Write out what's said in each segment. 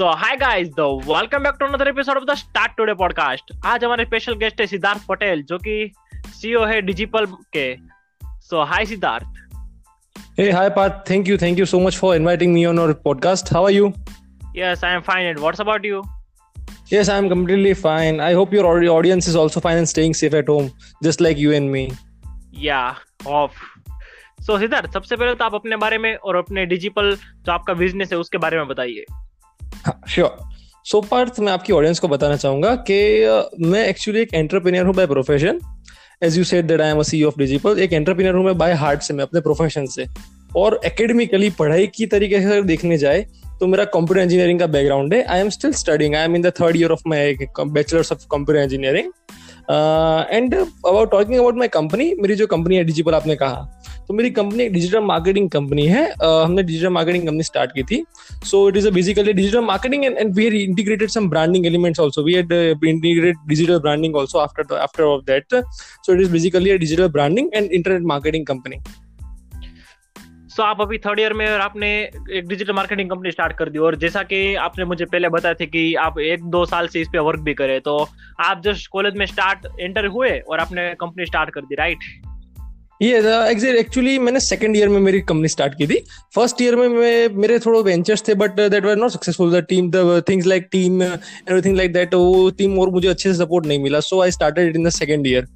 So hi guys the welcome back to another episode of the start today podcast आज हमारे special guest है सिद्धार्थ पटेल जो कि CEO है डिजिपल के। So hi Siddharth. Hey hi Parth thank you thank you so much for inviting me on your podcast how are you yes I am fine and what's about you yes I am completely fine I hope your audience is also fine and staying safe at home just like you and me yeah of so Siddharth सबसे पहले तो आप अपने बारे में और अपने Digipal जो आपका बिज़नेस है उसके बारे में बताइए। श्योर सो पार्थ मैं आपकी ऑडियंस को बताना चाहूँगा कि मैं एक्चुअली एक एंटरप्रेन्योर हूँ by profession as you said that I am CEO of Digipal एक एंटरप्रेन्योर हूँ मैं बाय हार्ट से, मैं अपने प्रोफेशन से. और एकेडमिकली पढ़ाई की तरीके से अगर देखने जाए तो मेरा कंप्यूटर इंजीनियरिंग का बैकग्राउंड है. I am still studying I am in the third year of my bachelors of computer engineering and about talking about my company मेरी जो कंपनी है डिजिपल आपने कहा. तो मेरी कंपनी डिजिटल मार्केटिंग कंपनी है। uh, हमने डिजिटल मार्केटिंग कंपनी स्टार्ट की थी। So it is a basically digital marketing and and we integrated some branding elements also we had integrated digital branding also after after of that so it is basically digital branding and internet marketing company so आप अभी third year में और आपने एक digital marketing company start कर दी और जैसा कि आपने मुझे पहले बताया थे कि आप एक दो साल से इस पे वर्क भी करे तो आप जस्ट कॉलेज में स्टार्ट एंटर हुए और आपने कंपनी स्टार्ट कर दी राइट right? ये एक्चुअली मैंने सेकंड ईयर में मेरी कंपनी स्टार्ट की थी। फ़र्स्ट ईयर में मैं मेरे थोड़े वेंचर्स थे but that were not successful the team the things like team everything like that वो टीम और मुझे अच्छे से सपोर्ट नहीं मिला so I started it in the second year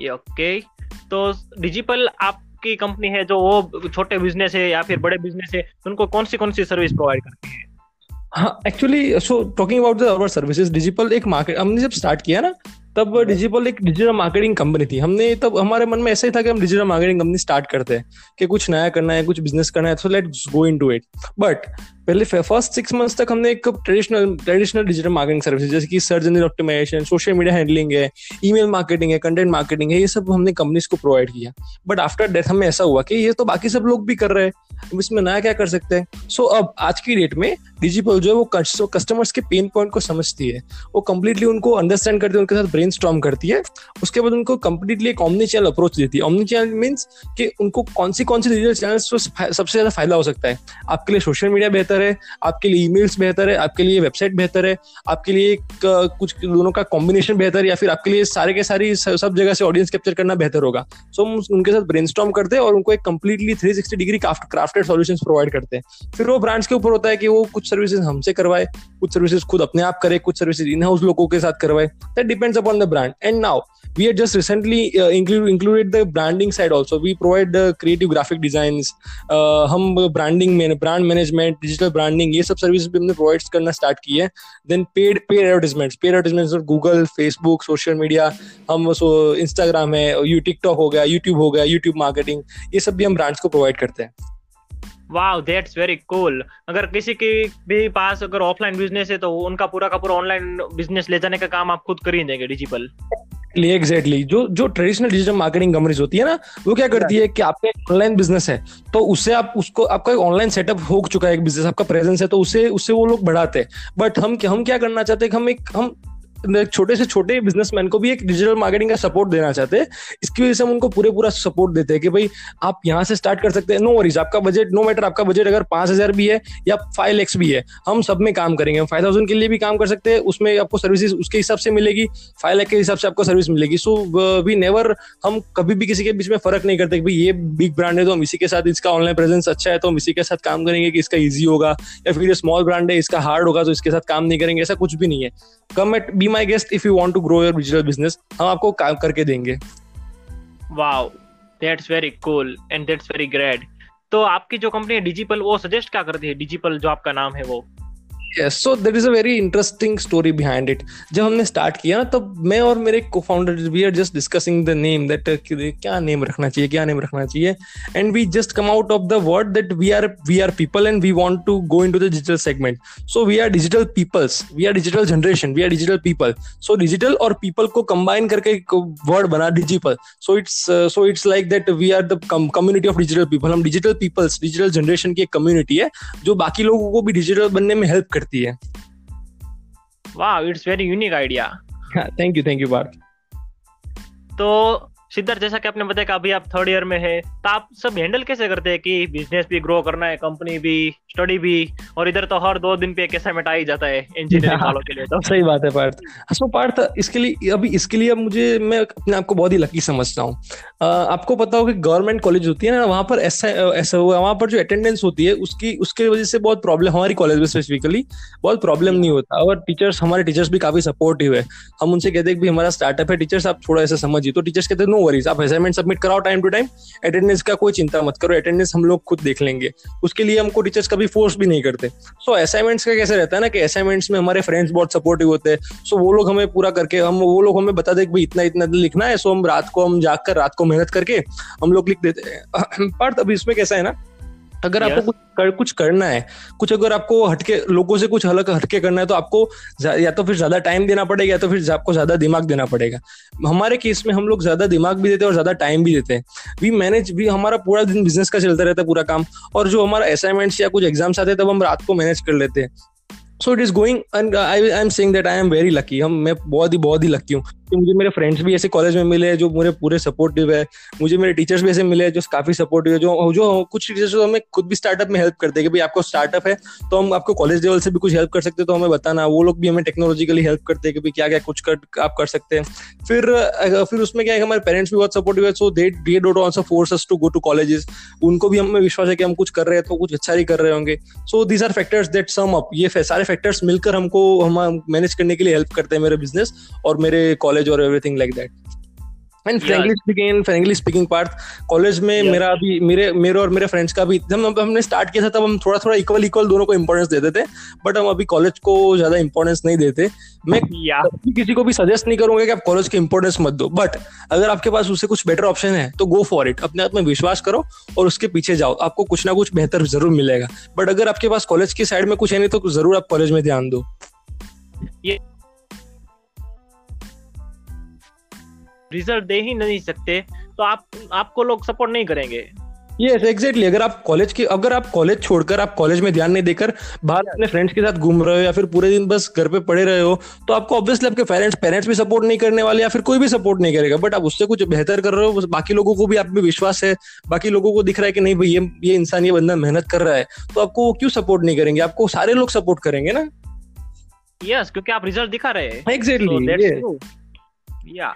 ये ओके तो डिजिपल आपकी कंपनी है जो वो छोटे बिज़नेस है या फिर बड़े बिज़नेस है उनको कौन सी कौन सी सर्विस प्रोवाइड करती है? हाँ actually so talking about the our services Digipal एक मार्केट हमने जब स्टार्ट किया ना तब डिजिपल एक डिजिटल मार्केटिंग कंपनी थी। हमने तब हमारे मन में ऐसा ही था कि हम डिजिटल मार्केटिंग कंपनी स्टार्ट करते हैं कि कुछ नया करना है कुछ बिज़नेस करना है so let's go into it but but पहले फ़र्स्ट सिक्स मंथ्स तक हमने एक traditional traditional digital marketing service जैसे कि search engine optimisation social media handling है ईमेल मार्केटिंग है कंटेंट मार्केटिंग है ये सब हमने कंपनीज़ को प्रोवाइड किया। बट आफ्टर डेथ हमें ऐसा हुआ कि ये तो बाकी सब लोग भी कर रहे हैं हम इसमें नया क्या कर सकते हैं? सो so, अब आज की डेट में डिजिपल जो है वो कस्टमर्स के पेन पॉइंट को समझती है। वो कंप्लीटली उनको अंडरस्टैंड करती है उनके साथ ब्रेन करती है उसके बाद उनको कंप्लीटली एक ऑमनी चैनल अप्रोच देती है। ऑमनी चैनल मीन्स कि उनको कौन सी कौन सी डिजिटल चैनल सबसे ज़्यादा फ़ायदा हो सकता है। आपके लिए सोशल मीडिया बेहतर है आपके लिए ईमेल्स बेहतर है आपके लिए वेबसाइट बेहतर है आपके लिए एक, कुछ दोनों का कॉम्बिनेशन बेहतर है या फिर आपके लिए सारे के सारी सब जगह से ऑडियंस कैप्चर करना बेहतर होगा। सो हम उनके साथ ब्रेन करते हैं और उनको एक completely 360 degree crafted solutions provide करते हैं। फिर वो ब्रांड्स के ऊपर होता है कि वो कुछ सर्विसेज़ हमसे करवाए कुछ सर्विसेज़ खुद अपने आप करे कुछ सर्विसेज़ इन हाउस लोगों के साथ करवाए। That depends upon the brand and now we had just recently uh, include, included the branding side also. We provide the creative graphic designs uh, हम branding में brand management digital branding ये सब service भी हमने provide करना start की है. Then paid paid advertisements paid advertisements Google Facebook social media हम सो इंस्टाग्राम है यू टिकटॉक हो गया यूट्यूब हो गया यूट्यूब मार्केटिंग ये सब भी हम ब्रांड्स को प्रोवाइड करते हैं. वाओ दैट्स वेरी कूल अगर किसी के भी पास अगर ऑफलाइन बिज़नेस है तो उनका पूरा का पूरा ऑनलाइन बिज़नेस ले जाने का काम आप खुद कर ही देंगे डिजिपल एग्जैक्टली जो जो ट्रेडिशनल डिजिटल मार्केटिंग कंपनीज़ होती है ना, वो क्या करती है कि आपका ऑनलाइन बिज़नेस है तो उससे आप, उसको, आपका एक ऑनलाइन सेटअप हो चुका है, एक बिज़नेस आपका प्रेजेंस है तो उसे, उससे वो लोग बढ़ाते हैं। बट हम हम क्या करना चाहते हैं कि हम एक, हम छोटे से छोटे बिजनेसमैन को भी एक डिजिटल मार्केटिंग का सपोर्ट देना चाहते हैं। इसकी वजह से हम उनको पूरे पूरा सपोर्ट देते हैं कि भाई, आप यहाँ से स्टार्ट कर सकते हैं। नो वरीज आपका बजट नो मैटर आपका बजट अगर पाँच हज़ार भी है या फाइव लैक्स भी है, हम सब में काम करेंगे। फाइव थाउज़ेंड के लिए भी काम कर सकते हैं, उसमें आपको सर्विसेज़ उसके हिसाब से मिलेगी फाइव लाख के हिसाब से आपको सर्विस मिलेगी। सो वी नेवर हम कभी भी किसी के बीच में फ़र्क नहीं करते भाई, ये बिग ब्रांड है तो हम इसी के साथ इसका ऑनलाइन प्रेजेंस अच्छा है तो हम इसी के साथ काम करेंगे कि इसका ईजी होगा। या फिर ये स्मॉल ब्रांड है, इसका हार्ड होगा तो इसके साथ काम नहीं करेंगे, ऐसा कुछ भी नहीं है। Come at be my guest if you want to grow your digital business हम आपको काम करके देंगे। Wow that's very cool and that's very great तो आपकी जो कंपनी है डिजिपल वो सजेस्ट क्या करती है? डिजिपल जो आपका नाम है वो। Yes, so there is a very interesting story behind it. जब हमने स्टार्ट किया ना तब मैं और मेरे co founder we are just discussing the name that क्या नेम रखना चाहिए क्या नेम रखना चाहिए? And we just come out of the word that we are we are people and we want to go into the digital segment so we are digital peoples we are digital generation we are digital people so digital और people को combine करके word बना Digipal so it's so it's like that we are the community of digital people हम digital peoples digital generation की एक community है जो बाकी लोगों को भी डिजिटल बनने में हेल्प करती है। वाह it's very unique idea thank you thank you बार तो सिद्धार्थ, जैसा कि आपने बताया कि अभी आप थर्ड ईयर में है तो आप सब हैंडल कैसे करते हैं कि बिज़नेस भी ग्रो करना है कंपनी भी स्टडी भी, और इधर तो हर दो दिन पे एक असाइनमेंट आ ही जाता है इंजीनियरिंग वालों के लिए तो। सही बात है, पार्थ। सो पार्थ, इसके लिए, अभी इसके लिए मुझे, मैं अपने आप को बहुत ही लकी समझता हूँ। आपको पता हो कि गवर्नमेंट कॉलेज होती है ना, वहाँ पर ऐसा ऐसा हुआ, वहाँ पर जो अटेंडेंस होती है, उसकी, उसके वजह से बहुत प्रॉब्लम हमारी कॉलेज में स्पेसिफिकली बहुत प्रॉब्लम नहीं होता। और टीचर्स हमारे टीचर्स भी काफ़ी सपोर्टिव है। हम उनसे कहते हैं कि हमारा स्टार्टअप है टीचर्स आप थोड़ा ऐसा समझिए। तो टीचर्स कहते हैं नो वरीज आप असाइनमेंट सबमिट कराओ टाइम टू टाइम अटेंडेंस का कोई चिंता मत करो अटेंडेंस हम लोग खुद देख लेंगे। उसके लिए हमको टीचर्स कभी फोर्स भी नहीं करते। सो so, असाइनमेंट्स का कैसे रहता है ना कि असाइनमेंट्स में हमारे फ्रेंड्स बहुत सपोर्टिव होते हैं। सो वो लोग हमें पूरा करके हम वो लोग हमें बता दे कि इतना इतना लिखना है। सो so, हम रात को हम जाकर रात को मेहनत करके हम लोग लिख देते हैं। पर अभी इसमें कैसा है ना अगर yes. आपको कुछ कर, कुछ करना है कुछ अगर आपको हटके लोगों से कुछ अलग हटके करना है तो आपको या तो फिर ज़्यादा टाइम देना पड़ेगा या तो फिर आपको ज़्यादा दिमाग देना पड़ेगा। हमारे केस में हम लोग ज़्यादा दिमाग भी देते हैं और ज़्यादा टाइम भी देते हैं। वी मैनेज भी हमारा पूरा दिन बिज़नेस का चलता रहता है पूरा काम। और जो हमारा असाइनमेंट्स या कुछ एग्ज़ाम्स आते हैं तब हम रात को मैनेज कर लेते हैं। So it is going I I am saying that I am very lucky hmm, मैं बहुत ही बहुत ही लकी हूँ कि मुझे मेरे फ्रेंड्स भी ऐसे कॉलेज में मिले जो मुझे पूरे सपोर्टिव है। मुझे मेरे टीचर्स भी ऐसे मिले जो काफ़ी सपोर्टिव है, जो जो कुछ टीचर्स तो हमें खुद भी स्टार्टअप में हेल्प करते हैं कि भाई आपको स्टार्टअप है तो हम आपको कॉलेज लेवल से भी कुछ हेल्प कर सकते हैं तो हमें बताना। वो लोग भी हमें टेक्नोलॉजिकली हेल्प करते हैं कि भाई क्या क्या कुछ कर, आप कर सकते हैं। फिर फिर उसमें क्या है हमारे पेरेंट्स भी बहुत सपोर्टिव है so they dot also force to go to colleges उनको भी हमें विश्वास है कि हम कुछ कर रहे हैं तो कुछ अच्छा ही कर रहे होंगे। So these are factors that sum up ये सारे फैक्टर्स मिलकर हमको, हम मैनेज करने के लिए हेल्प करते हैं मेरे बिज़नेस और मेरे कॉलेज और everything like that and frankly speaking frankly speaking part college में yeah. मेरा अभी मेरे मेरे और मेरे फ्रेंड्स का भी जब हमने स्टार्ट किया था तब हम थोड़ा थोड़ा इक्वल इक्वल दोनों को इंपॉर्टेंस देते थे बट हम अभी कॉलेज को ज़्यादा इंपॉर्टेंस नहीं देते। मैं yeah. किसी को भी सजेस्ट नहीं करूँगा कि आप कॉलेज की इंपॉर्टेंस मत दो बट अगर आपके पास उससे कुछ बेटर ऑप्शन है तो गो फॉर इट अपने आप में विश्वास करो और उसके पीछे जाओ। आपको कुछ ना कुछ बेहतर ज़रूर मिलेगा। बट अगर आपके पास कॉलेज की साइड में कुछ है नहीं तो ज़रूर आप कॉलेज में ध्यान दो। ये रिज़ल्ट दे ही नहीं सकते तो आप आपको लोग सपोर्ट नहीं करेंगे। Yes yes, exactly exactly. अगर आप कॉलेज की अगर आप कॉलेज छोड़कर आप कॉलेज में ध्यान नहीं देकर बाहर अपने फ्रेंड्स के साथ घूम रहे हो या फिर पूरे दिन बस घर पे पड़े रहे हो तो आपको ऑब्वियसली आपके पेरेंट्स पेरेंट्स भी सपोर्ट नहीं करने वाले या फिर कोई भी सपोर्ट नहीं करेगा। बट आप उससे कुछ बेहतर कर रहे हो बाकी लोगों को भी आप में विश्वास है बाकी लोगों को दिख रहा है कि नहीं भाई ये ये इंसान ये बंदा मेहनत कर रहा है तो आपको क्यों सपोर्ट नहीं करेंगे? आपको सारे लोग सपोर्ट करेंगे ना? यस क्योंकि आप रिज़ल्ट दिखा रहे हैं। एग्जैक्टली या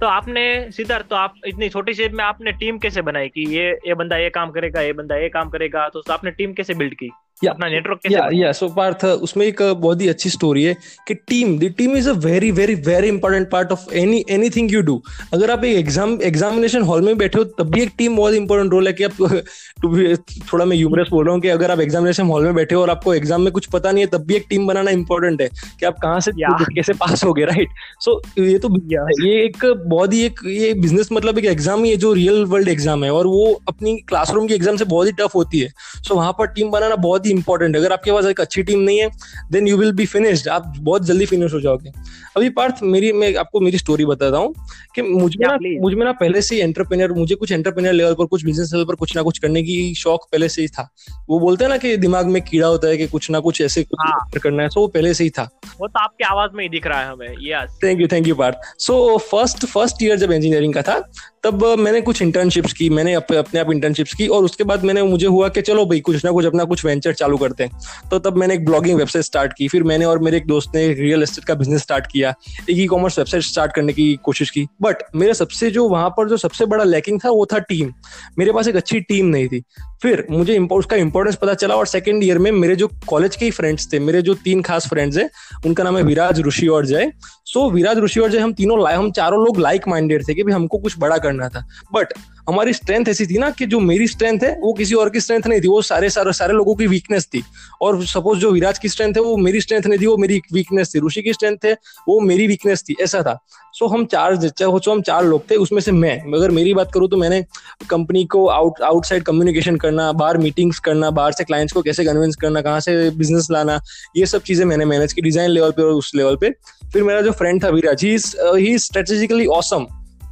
तो आपने सिद्धार्थ तो आप इतनी छोटी शेप में आपने टीम कैसे बनाई कि ये ये बंदा ये काम करेगा, ये बंदा ये काम करेगा? तो आपने टीम कैसे बिल्ड की? या अपना नेटवर्क या या सो पार्थ उसमें एक बहुत ही अच्छी स्टोरी है कि team the team is a very very very important part of any anything you do अगर आप एक एग्ज़ाम एग्जामिनेशन हॉल में बैठे हो तब भी एक टीम बहुत इंपॉर्टेंट रोल है कि आप टू थोड़ा मैं यूमरस बोल रहा हूँ कि अगर आप एग्जामिनेशन हॉल में बैठे हो और आपको एग्ज़ाम में कुछ पता नहीं है तब भी एक टीम बनाना इंपॉर्टेंट है कि आप कहाँ से कैसे पास हो गए राइट सो ये तो ये एक बहुत ही एक ये बिज़नेस मतलब एक एग्ज़ाम ही है जो रियल वर्ल्ड एग्ज़ाम है और वो अपनी क्लासरूम की एग्ज़ाम से बहुत ही टफ होती है। सो वहाँ पर टीम बनाना बहुत ही इंपॉर्टेंट है। अगर आपके पास एक अच्छी टीम नहीं है then you will be finished आप बहुत जल्दी फिनिश हो जाओगे। अभी पार्थ मेरी मैं आपको मेरी स्टोरी बताता हूँ कि मुझे ना मुझे में ना पहले से ही एंटरप्रेन्योर मुझे कुछ एंटरप्रेन्योर लेवल पर कुछ बिज़नेस लेवल पर कुछ ना कुछ करने की शौक पहले से ही था। वो बोलते हैं ना कि दिमाग में कीड़ा होता है कि कुछ ना कुछ ऐसे कुछ हाँ. करना है सो वो पहले से ही था। वो तो आपकी आवाज़ में ही दिख रहा है हमें। Yes thank you thank you Parth. So first first year जब इंजीनियरिंग का था तब मैंने कुछ इंटर्नशिप्स की मैंने अपने आप इंटर्नशिप्स की और उसके बाद मैंने मुझे हुआ कि चलो भाई कुछ ना कुछ अपना कुछ वेंचर चालू करते हैं। तो तब मैंने एक ब्लॉगिंग वेबसाइट स्टार्ट की। फिर मैंने और मेरे एक दोस्त ने रियल एस्टेट का बिज़नेस स्टार्ट किया। एक ई कॉमर्स वेबसाइट स्टार्ट करने की कोशिश की। बट मेरे सबसे जो वहाँ पर जो सबसे बड़ा लैकिंग था, वो था टीम मेरे पास एक अच्छी टीम नहीं थी। फिर मुझे उसका इंपॉर्टेंस पता चला और सेकेंड ईयर में मेरे जो कॉलेज के ही फ्रेंड्स थे, मेरे जो तीन खास फ्रेंड्स हैं, उनका नाम है विराज, ऋषि और जय। सो विराज, ऋषि और जय, हम तीनों हम चारों लोग लाइक माइंडेड थे कि भाई हमको कुछ बड़ा करना था। बट हमारी स्ट्रेंथ ऐसी थी ना कि जो मेरी स्ट्रेंथ है, वो किसी और की स्ट्रेंथ नहीं थी, वो सारे सारे सारे लोगों की वीकनेस थी। और सपोज़ जो विराज की स्ट्रेंथ है, वो मेरी स्ट्रेंथ नहीं थी, वो मेरी वीकनेस थी। ऋषि की स्ट्रेंथ है, वो मेरी वीकनेस थी, ऐसा था। सो हम चार सो हम चार लोग थे, उसमें से मैं, अगर मेरी बात करूँ तो मैंने कंपनी को आउट आउटसाइड कम्युनिकेशन करना, बाहर मीटिंग्स करना, बाहर से क्लाइंट्स को कैसे कन्विंस करना, कहाँ से बिज़नेस लाना, ये सब चीज़ें मैंने मैनेज की डिज़ाइन लेवल पे और उस लेवल पे। फिर मेरा जो फ्रेंड था विराज ही स्ट्रेटेजिकली ऑसम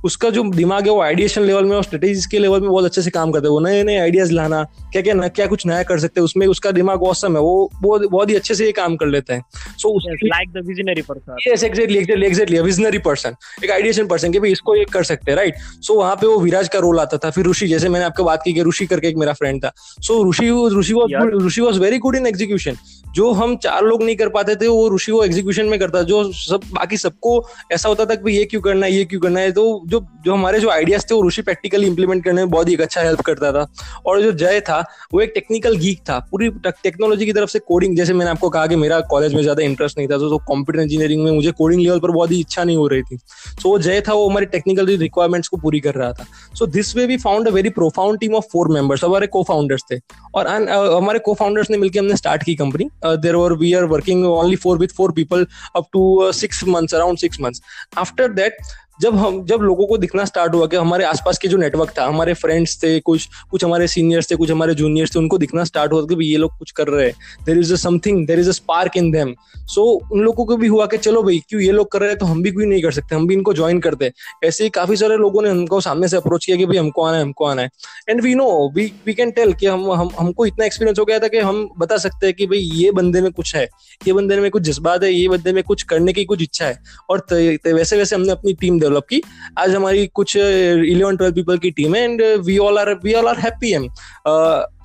उसका जो दिमाग है वो आइडिएशन लेवल में और स्ट्रेटेजी के लेवल में बहुत अच्छे से काम करता है। वो नए नए आइडियाज़ लाना क्या क्या क्या कुछ नया कर सकते हैं उसमें उसका दिमाग औसम है। वो बहुत ही अच्छे से ये काम कर लेता है। So like the visionary person yes exactly exactly exactly visionary person एक आइडिएशन पर्सन के भाई इसको ये कर सकते हैं राइट सो वहाँ पे वो विराज का रोल आता था फिर ऋषि जैसे मैंने आपको बात की कि ऋषि करके एक मेरा फ्रेंड था। So Rishi Rishi was Rishi was very good in execution जो हम चार लोग नहीं कर पाते थे वो ऋषि वो एग्जीक्यूशन में करता जो सब बाकी सबको ऐसा होता था कि ये क्यों करना है ये क्यों करना है तो जो जो जो हमारे जो आइडियाज़ थे वो ऋषि प्रैक्टिकली इंप्लीमेंट करने में बहुत ही अच्छा हेल्प करता था। और जो जय था वो एक टेक्निकल गीक था। पूरी टेक्नोलॉजी की तरफ़ से कोडिंग जैसे मैंने आपको कहा कि मेरा कॉलेज में ज़्यादा इंटरेस्ट नहीं था तो कंप्यूटर इंजीनियरिंग में मुझे कोडिंग लेवल पर बहुत ही इच्छा नहीं हो रही थी। सो वो जय था वो हमारी टेक्निकल रिक्वायरमेंट्स को पूरी कर रहा था। So this way we found a very profound team of four members हमारे को फाउंडर्स थे। और हमारे को फाउंडर्स ने मिलकर हमने स्टार्ट की company there were we are only for with four people up to uh, six months around six months after that जब हम, जब लोगों को दिखना स्टार्ट हुआ कि हमारे आसपास के जो नेटवर्क था, हमारे फ्रेंड्स थे, कुछ कुछ हमारे सीनियर्स थे, कुछ हमारे जूनियर्स थे, उनको दिखना स्टार्ट हुआ कि ये लोग कुछ कर रहे हैं। There is a something there is a spark in them so उन लोगों को भी हुआ कि चलो भाई, क्यों ये लोग कर रहे हैं तो हम भी क्यों नहीं कर सकते? हम भी इनको ज्वाइन करते ऐसे ही काफ़ी सारे लोगों ने हमको सामने से अप्रोच किया कि भाई हमको आना है, हमको आना है। And we know we we can tell कि हम हम, हमको इतना एक्सपीरियंस हो गया था कि हम बता सकते हैं कि भाई ये बंदे में कुछ है। ये बंदे में कुछ जज्बात है, ये बंदे में कुछ करने की कुछ इच्छा है। और वैसे वैसे हमने अपनी टीम डेवलप की। आज हमारी कुछ इलेवन ट्वेल्व पीपल की टीम है and we all are we all are happy um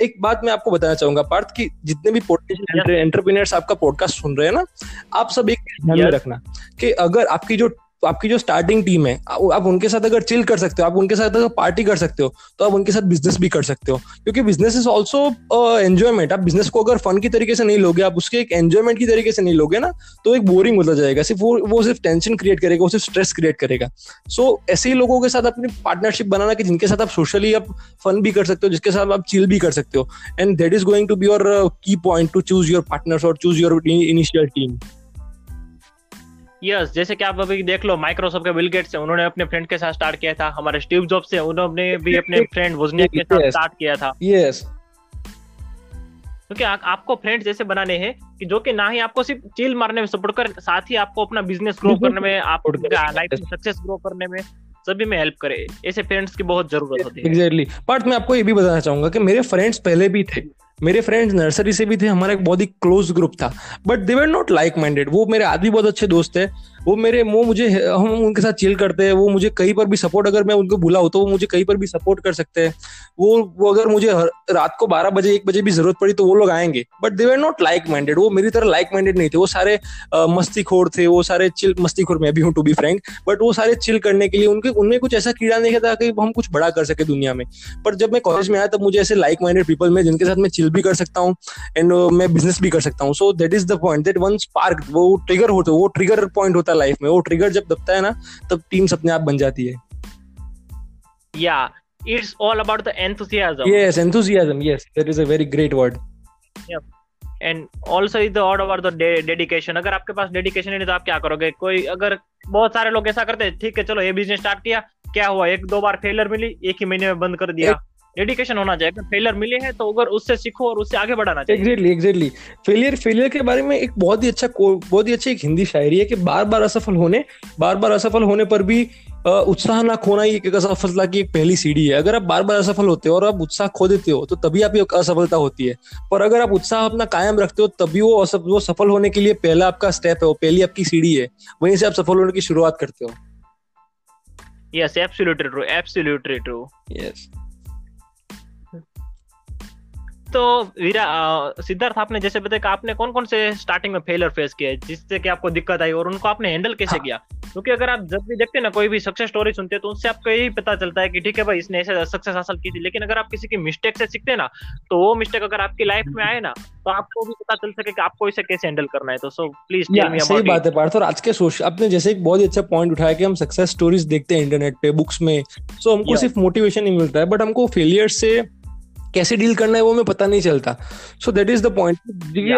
एक बात मैं आपको बताना चाहूँगा पार्थ की जितने भी पोटेंशियल एंटरप्रीनियर्स आपका पॉडकास्ट सुन रहे हैं ना आप सब एक ध्यान में रखना कि अगर आपकी जो तो आपकी जो स्टार्टिंग टीम है आप उनके साथ अगर चिल कर सकते हो आप उनके साथ अगर पार्टी कर सकते हो तो आप उनके साथ बिज़नेस भी कर सकते हो। क्योंकि बिज़नेस इज़ ऑल्सो एंजॉयमेंट आप बिज़नेस को अगर फन की तरीके से नहीं लोगे आप उसके एक एंजॉयमेंट की तरीके से नहीं लोगे ना तो एक बोरिंग होता जाएगा। सिर्फ़ वो वो सिर्फ़ टेंशन क्रिएट करेगा वो सिर्फ़ स्ट्रेस क्रिएट करेगा। सो so, ऐसे ही लोगों के साथ अपनी पार्टनरशिप बनाना कि जिनके साथ आप सोशली आप फन भी कर सकते हो जिसके साथ आप चिल भी कर सकते हो। And that is going to be your key point to choose your partners और choose your initial team yes जैसे कि आप अभी देख लो माइक्रोसॉफ्ट के बिल गेट्स है उन्होंने अपने फ्रेंड के साथ स्टार्ट किया था। हमारे स्टीव जॉब्स है उन्होंने भी अपने फ्रेंड वोजनियक के साथ स्टार्ट किया था। यस क्योंकि आ, आपको फ्रेंड्स जैसे बनाने हैं कि जो कि ना ही आपको सिर्फ़ चिल मारने में सपोर्ट कर साथ ही आपको अपना बिज़नेस ग्रो करने में आप लाइफ में। सक्सेस ग्रो करने में सभी में हेल्प करे। ऐसे फ्रेंड्स की बहुत ज़रूरत होती है। एग्जैक्टली बट मैं आपको ये भी बताना चाहूँगा कि मेरे फ्रेंड्स पहले भी थे। मेरे फ्रेंड्स नर्सरी से भी थे, हमारा एक बहुत ही क्लोज ग्रुप था but they were not like minded वो मेरे आदमी बहुत अच्छे दोस्त है वो मेरे वो मुझे, हम उनके साथ चिल करते हैं, वो मुझे कहीं पर भी सपोर्ट अगर मैं उनको बुलाऊँ तो वो मुझे कहीं पर भी सपोर्ट कर सकते हैं। वो वो अगर मुझे रात को बारह बजे, एक बजे भी ज़रूरत पड़ी तो वो लोग आएँगे। But they were not like minded वो मेरी तरह लाइक माइंडेड नहीं थे। वो सारे मस्ती खोर थे, वो सारे चिल मस्ती खोर मैं भी हूँ टू बी फ्रेंक बट वो सारे चिल करने के लिए उनके, उनमें कुछ ऐसा कीड़ा नहीं था कि हम कुछ बड़ा कर सके दुनिया में। पर जब मैं कॉलेज में आया, तब मुझे ऐसे लाइक माइंडेड पीपल में, जिनके साथ मैं चिल भी कर सकता हूँ एंड मैं बिज़नेस भी कर सकता हूँ। So that is the point that one spark वो ट्रिगर होता है वो ट्रिगर पॉइंट होता है लाइफ में। वो ट्रिगर जब दबता है ना तब टीम अपने आप बन जाती है। Yeah it's all about the enthusiasm yes enthusiasm yes that is a very great word and also is the all about the dedication अगर आपके पास डेडिकेशन नहीं तो आप क्या करोगे? कोई अगर बहुत सारे लोग ऐसा करते हैं ठीक है चलो ये बिज़नेस स्टार्ट किया क्या हुआ? एक दो बार फेलियर मिली एक ही महीने में बंद कर दिया। डेडिकेशन होना चाहिए। अगर फेलियर मिले हैं तो अगर उससे सीखो और उससे आगे बढ़ाना चाहिए। एग्जैक्टली एग्जैक्टली फेलियर फेलियर के बारे में एक बहुत ही अच्छा बहुत ही अच्छी एक हिंदी शायरी है कि बार बार असफल होने बार बार असफल होने पर भी उत्साह ना खोना ही एक असफलता की एक पहली सीढ़ी है। अगर आप बार बार असफल होते हो और आप उत्साह खो देते हो तो तभी आप असफलता होती है। पर अगर आप उत्साह अपना कायम रखते हो तभी वो वो सफल होने के लिए पहला आपका स्टेप है वो पहली आपकी सीढ़ी है। वहीं से आप सफल होने की शुरुआत करते हो। Yes absolutely true absolutely true yes तो वीरा सिद्धार्थ आपने जैसे बताया कि आपने कौन कौन से स्टार्टिंग में फेलर फेस किया जिससे कि आपको दिक्कत आई और उनको आपने हैंडल कैसे हाँ. किया? क्योंकि अगर आप जब भी देखते हैं ना कोई भी सक्सेस स्टोरी सुनते हैं तो उससे आपको यही पता चलता है कि ठीक है भाई इसने ऐसे सक्सेस हासिल की थी। लेकिन अगर आप किसी की मिस्टेक से सीखते हैं ना तो वो मिस्टेक अगर आपकी लाइफ में आए ना तो आपको भी पता चल सके कि आपको इसे कैसे हैंडल करना है। तो सो प्लीज़ सही बात है पार्थ और आज के सोशल आपने जैसे एक बहुत ही अच्छा पॉइंट उठाया कि हम सक्सेस स्टोरीज देखते हैं इंटरनेट पे बुक्स में। सो हमको सिर्फ़ मोटिवेशन नहीं मिलता है बट हमको फेलियर से कैसे डील करना है वो हमें पता नहीं चलता। So that is the point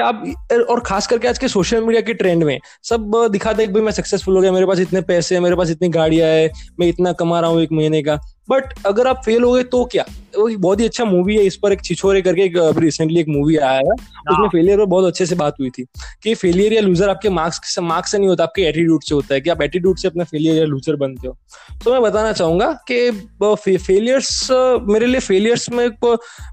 आप और खास करके आज के सोशल मीडिया के ट्रेंड में सब दिखाते हैं भाई मैं सक्सेसफुल हो गया मेरे पास इतने पैसे हैं मेरे पास इतनी गाड़ियाँ है मैं इतना कमा रहा हूँ एक महीने का। बट अगर आप फेल हो गए तो क्या? वो बहुत ही अच्छा मूवी है इस पर एक छिछोरे करके एक रिसेंटली एक मूवी आया है। उसमें फेलियर पर बहुत अच्छे से बात हुई थी कि फेलियर या लूजर आपके मार्क्स मार्क्स से नहीं होता आपके एटीट्यूड से होता है कि आप एटीट्यूड से अपना फेलियर या लूजर बनते हो। तो मैं बताना चाहूँगा कि फेलियर्स मेरे लिए फेलियर्स में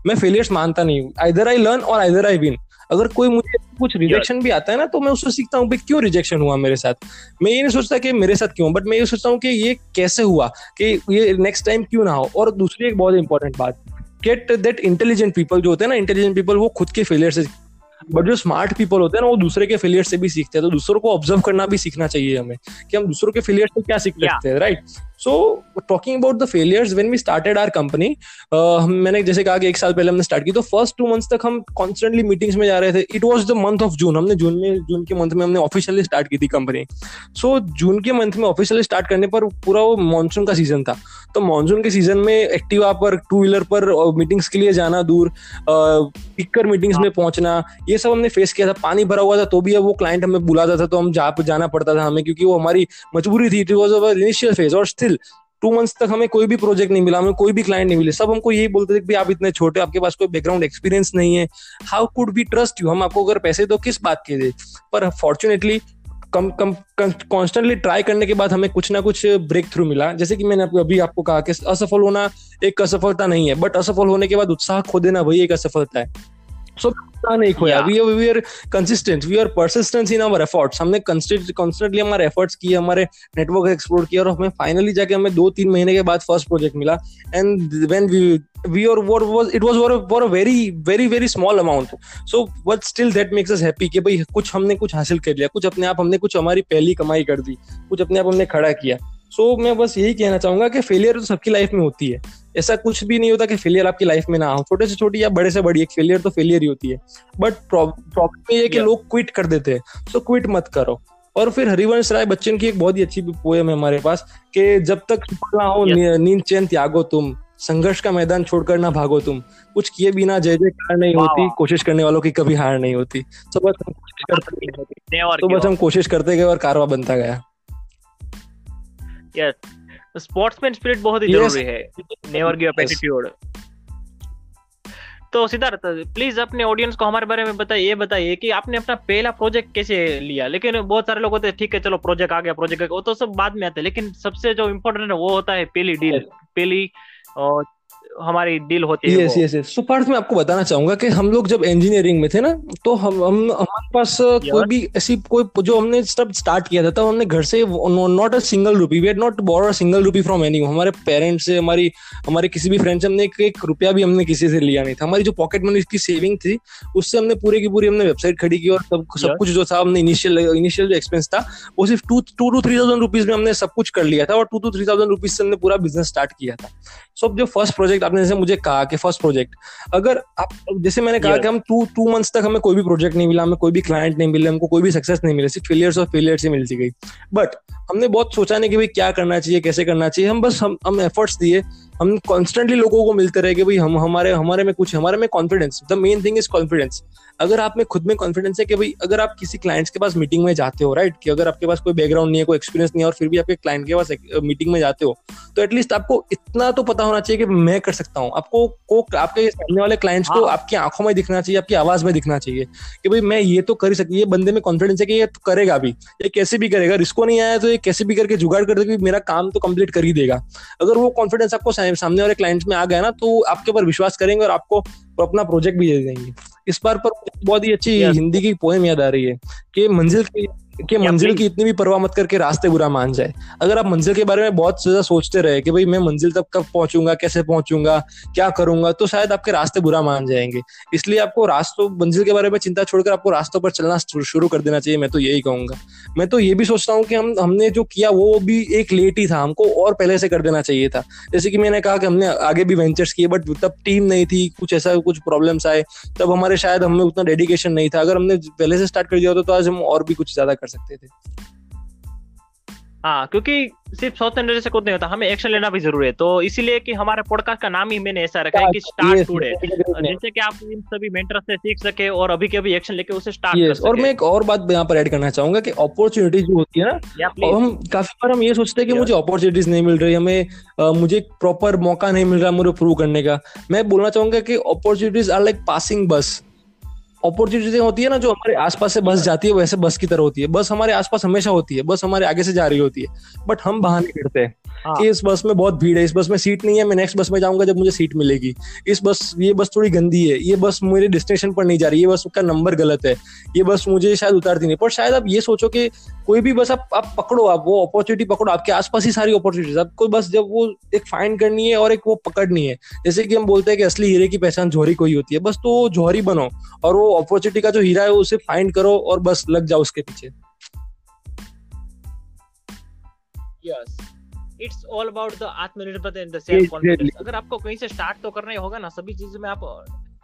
मैं फेलियर्स मानता नहीं हूँ। आइदर आई लर्न और आइदर आई विन अगर कोई मुझे कुछ रिजेक्शन भी आता है ना तो मैं उससे सीखता हूँ भाई क्यों रिजेक्शन हुआ मेरे साथ? मैं ये नहीं सोचता कि मेरे साथ क्यों बट मैं ये सोचता हूँ कि ये कैसे हुआ कि ये नेक्स्ट टाइम क्यों ना हो। और दूसरी एक बहुत इंपॉर्टेंट बात गेट दैट इंटेलिजेंट पीपल जो होते हैं ना इंटेलिजेंट पीपल वो खुद के फेलियर से बट जो स्मार्ट पीपल होते हैं ना वो दूसरे के फेलियर से भी सीखते हैं। तो दूसरों को ऑब्ज़र्व करना भी सीखना चाहिए हमें कि हम दूसरों के फेलियर से क्या सीख सकते हैं right so talking about the failures when we started our company मैंने जैसे कहा कि एक साल पहले हमने स्टार्ट की तो फ़र्स्ट टू मंथ्स तक हम कॉन्स्टेंटली मीटिंग्स में जा रहे थे। It was the month of June हमने जून में जून के मंथ में हमने ऑफिशियली स्टार्ट की थी कंपनी सो जून के मंथ में ऑफिशियली स्टार्ट करने पर पूरा वो मानसून का सीज़न था। तो मानसून के सीज़न में एक्टिवा पर टू व्हीलर पर मीटिंग्स के लिए जाना दूर पिकर मीटिंग्स में पहुँचना, ये सब हमने फेस किया था। पानी भरा हुआ था तो भी अब वो क्लाइंट हमें बुलाता था तो हम जा जाना पड़ता था हमें, क्योंकि वो हमारी मजबूरी थी। It was our initial phase और स्टिल टू मंथ्स तक हमें कोई भी प्रोजेक्ट नहीं मिला, हमें कोई भी क्लाइंट नहीं मिले। सब हमको यही बोलते थे कि आप इतने छोटे आपके पास कोई बैकग्राउंड एक्सपीरियंस नहीं है। How could be trust you हम आपको अगर पैसे दो, किस बात के दे पर फॉर्चुनेटली कम कम कॉन्स्टेंटली ट्राई करने के बाद हमें कुछ ना कुछ ब्रेक थ्रू मिला। जैसे कि मैंने अभी आपको कहा कि असफल होना एक असफलता नहीं है बट असफल होने के बाद उत्साह खो देना वही एक असफलता है। सो नहीं खोया we we are consistent we are persistence in our efforts हमने कॉन्स्टेंटली हमारे एफर्ट्स किए हमारे नेटवर्क एक्सप्लोर किया और हमें फाइनली जाके हमें दो तीन महीने के बाद फ़र्स्ट प्रोजेक्ट मिला। एंड व्हेन वी वी और was it was for a, for a very very very small amount. So but still that makes us happy कि भाई कुछ हमने कुछ हासिल कर लिया। कुछ अपने आप हमने कुछ हमारी पहली कमाई कर दी। कुछ अपने आप हमने खड़ा किया। सो so, मैं बस यही कहना चाहूँगा कि फेलियर तो सबकी लाइफ में होती है। ऐसा कुछ भी नहीं होता कि फेलियर आपकी लाइफ में ना हो। छोटे से छोटी या बड़े से बड़ी एक फेलियर तो फेलियर ही होती है। बट प्रॉब्लम ये है कि लोग क्विट कर देते हैं। सो क्विट मत करो। और फिर हरिवंश राय बच्चन की एक बहुत ही अच्छी पोएम है हमारे पास कि जब तक ना हो नींद चैन त्यागो तुम संघर्ष का मैदान छोड़कर ना भागो तुम। कुछ किए बिना जय जयकार नहीं होती कोशिश करने वालों की कभी हार नहीं होती। तो बस हम कोशिश करते तो बस हम कोशिश करते गए और कारवा बनता गया। स्पोर्ट्समैन स्पिरिट बहुत ही ज़रूरी है। नेवर गिव अप एटीट्यूड तो सिद्धार्थ प्लीज़ अपने ऑडियंस को हमारे बारे में बताइए ये बताइए कि आपने अपना पहला प्रोजेक्ट कैसे लिया? लेकिन बहुत सारे लोग होते हैं ठीक है चलो प्रोजेक्ट आ गया प्रोजेक्ट वो तो सब बाद में आते हैं। लेकिन सबसे जो इम्पोर्टेंट है वो होता है पहली डील पहली हमारी डील होती है यस यस यस पार्थ मैं आपको बताना चाहूँगा कि हम लोग जब इंजीनियरिंग में थे ना तो हम हम हमारे पास कोई भी ऐसी कोई जो हमने सब स्टार्ट किया था तब हमने घर से not a single rupee we had not bore a single rupee from any हमारे पेरेंट्स से हमारी हमारे किसी भी फ्रेंड से हमने एक, एक रुपया भी हमने किसी से लिया नहीं था. हमारी जो पॉकेट मनी की सेविंग थी उससे हमने पूरे की पूरी हमने वेबसाइट खड़ी की और सब सब कुछ जो था हमने इनिशियल इनिशियल जो एक्सपेंस था वो सिर्फ़ two two two three thousand rupees में हमने सब कुछ कर लिया था और two two three thousand rupees से हमने पूरा बिज़नेस स्टार्ट किया था. सो so, जो फ़र्स्ट प्रोजेक्ट आपने जैसे मुझे कहा कि फ़र्स्ट प्रोजेक्ट अगर आप जैसे मैंने कहा कि हम टू टू मंथ्स तक हमें कोई भी प्रोजेक्ट नहीं मिला हमें कोई भी क्लाइंट नहीं मिले हमको कोई भी सक्सेस नहीं मिले सिर्फ़ फेलियर्स और फेलियर्स ही मिलती गई। बट हमने बहुत सोचा नहीं कि भाई क्या करना चाहिए कैसे करना चाहिए। हम बस हम हम एफर्ट्स दिए। हम कॉन्स्टेंटली लोगों को मिलते रहे कि भाई हम हमारे हमारे में कुछ हमारे में confidence the main thing is confidence अगर आप में खुद में कॉन्फिडेंस है कि भाई अगर आप किसी क्लाइंट्स के पास मीटिंग में जाते हो राइट कि अगर आपके पास कोई बैकग्राउंड नहीं है कोई एक्सपीरियंस नहीं है और फिर भी आपके क्लाइंट के पास मीटिंग में जाते हो तो एटलीस्ट आपको इतना तो पता होना चाहिए कि मैं कर सकता हूँ। आपको को आपके सामने वाले क्लाइंट्स को हाँ। आपकी आँखों में दिखना चाहिए आपकी आवाज़ में दिखना चाहिए कि भाई मैं ये तो कर सकती ये बंदे में कॉन्फिडेंस है कि ये तो करेगा भी ये कैसे भी करेगा रिस्को नहीं आया तो ये कैसे भी करके जुगाड़ कर देगी मेरा काम तो कंप्लीट कर ही देगा। अगर वो कॉन्फिडेंस आपको सामने वाले क्लाइंट्स में आ गया ना तो आपके ऊपर विश्वास करेंगे और आपको अपना प्रोजेक्ट भी दे देंगे। इस बार पर बहुत ही अच्छी हिंदी की पोएम याद आ रही है कि मंजिल की कि मंजिल की इतनी भी परवाह मत करके रास्ते बुरा मान जाए। अगर आप मंजिल के बारे में बहुत ज़्यादा सोचते रहे कि भाई मैं मंजिल तक कब पहुंचूँगा कैसे पहुंचूँगा क्या करूँगा तो शायद आपके रास्ते बुरा मान जाएँगे। इसलिए आपको रास्तों मंजिल के बारे में चिंता छोड़कर आपको रास्तों पर चलना शुरू कर देना चाहिए मैं तो यही कहूँगा। मैं तो ये भी सोचता हूँ कि हम हमने जो किया वो भी एक लेट ही था हमको और पहले से कर देना चाहिए था। जैसे कि मैंने कहा कि हमने आगे भी वेंचर्स किए बट तब टीम नहीं थी कुछ ऐसा कुछ प्रॉब्लम्स आए तब हमारे शायद हमें उतना डेडिकेशन नहीं था। अगर हमने पहले से स्टार्ट कर दिया होता तो आज हम और भी कुछ ज़्यादा कर सकते थे। हाँ क्योंकि सिर्फ़ सोचने रहने से कुछ नहीं होता हमें एक्शन लेना भी ज़रूरी है। तो इसीलिए कि हमारे पॉडकास्ट का नाम ही मैंने ऐसा रखा है कि स्टार्ट टुडे जैसे कि आप इन सभी मेंटर से सीख सके और अभी के अभी एक्शन लेके उसे स्टार्ट कर सके। और मैं एक और बात यहाँ पर ऐड करना चाहूँगा कि अपॉर्चुनिटी जो होती है ना और हम काफ़ी बार हम ये सोचते हैं कि मुझे अपॉर्चुनिटीज़ नहीं मिल रही हमें मुझे प्रॉपर मौका नहीं मिल रहा मुझे प्रूव करने का। मैं बोलना चाहूँगा कि opportunities are like passing bus opportunity होती है ना जो हमारे आसपास से बस जाती है, वैसे बस की तरह होती है बस हमारे आसपास हमेशा होती है, बस हमारे आगे से जा रही होती है बट हम बहाने करते हैं हाँ. कि इस बस में बहुत भीड़ है इस बस में सीट नहीं है मैं नेक्स्ट बस में जाऊँगा जब मुझे सीट मिलेगी। इस बस ये बस थोड़ी गंदी है ये बस मेरे डेस्टिनेशन पर नहीं जा रही ये बस का नंबर गलत है। ये बस मुझे शायद उतारती नहीं पर शायद आप ये सोचो कि कोई भी बस आप आप पकड़ो आप वो अपॉर्चुनिटी पकड़ो आपके आसपास ही सारी अपॉर्चुनिटीज़ आपको बस जब वो एक फाइंड करनी है और एक वो पकड़नी है जैसे कि हम बोलते हैं कि असली हीरे की पहचान जोहरी ही होती है। बस तो जोहरी बनो और वो अपॉर्चुनिटी का जो हीरा है उसे फाइंड करो और बस लग जाओ उसके पीछे। Yes. It's all about the आत्मनिर्भरता एंड द सेल्फ कॉन्फिडेंस अगर आपको कहीं से स्टार्ट तो करना ही होगा ना सभी चीज़ में आप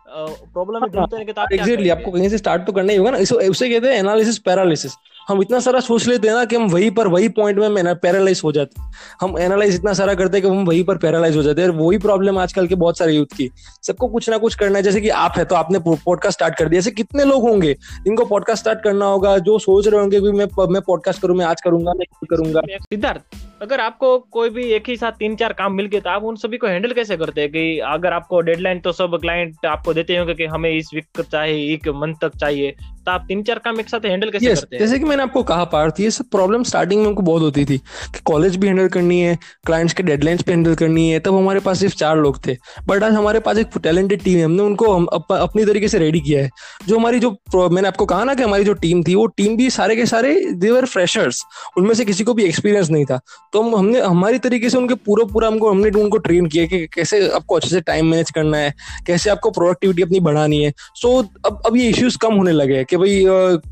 प्रॉब्लम में ढूंढते हैं कि आप एग्जैक्टली आपको कहीं से स्टार्ट तो करना ही होगा ना। उसे कहते हैं एनालिसिस पैरालिसिस हम इतना सारा सोच लेते हैं ना कि हम वहीं पर, वही पॉइंट में पैरालाइज हो जाते हम एनालाइज इतना सारा करते हैं कि हम वहीं पर पैरालाइज हो जाते हैं। वही प्रॉब्लम आजकल के बहुत सारे यूथ की। सबको कुछ ना कुछ करना है। जैसे कि आप है तो आपने पॉडकास्ट स्टार्ट कर दिया। ऐसे कितने लोग होंगे जिनको पॉडकास्ट स्टार्ट करना होगा, जो सोच रहे होंगे कि मैं मैं पॉडकास्ट करूँ, मैं आज करूँगा, मैं करूँगा? सिद्धार्थ, अगर आपको कोई भी एक ही साथ तीन चार काम मिल गए तो आप उन सभी को हैंडल कैसे करते हैं कि अगर आपको डेडलाइन तो सब क्लाइंट आपको देते होंगे कि हमें इस वीक तक चाहिए, एक मंथ तक चाहिए। तो आप तीन चार काम एक साथ हैंडल कैसे yes, करते हैं? जैसे कि मैंने आपको कहा पार्थ ये सब प्रॉब्लम स्टार्टिंग में हमको बहुत होती थी कि कॉलेज भी हैंडल करनी है क्लाइंट्स के डेडलाइंस पे हैंडल करनी है तब हमारे पास सिर्फ़ चार लोग थे। बट आज हमारे पास एक टैलेंटेड टीम है हमने उनको हम अप, अपनी तरीके से रेडी किया है। जो हमारी जो मैंने आपको कहा ना कि हमारी जो टीम थी वो टीम भी सारे के सारे देवर फ्रेशर्स उनमें से किसी को भी एक्सपीरियंस नहीं था। तो हम हमने हमारी तरीके से उनके पूरा पूरा हमको हमने उनको ट्रेन किया कि कैसे आपको अच्छे से टाइम मैनेज करना है कैसे आपको प्रोडक्टिविटी अपनी बढ़ानी है। सो अब अब ये इश्यूज़ कम होने लगे हैं कि भाई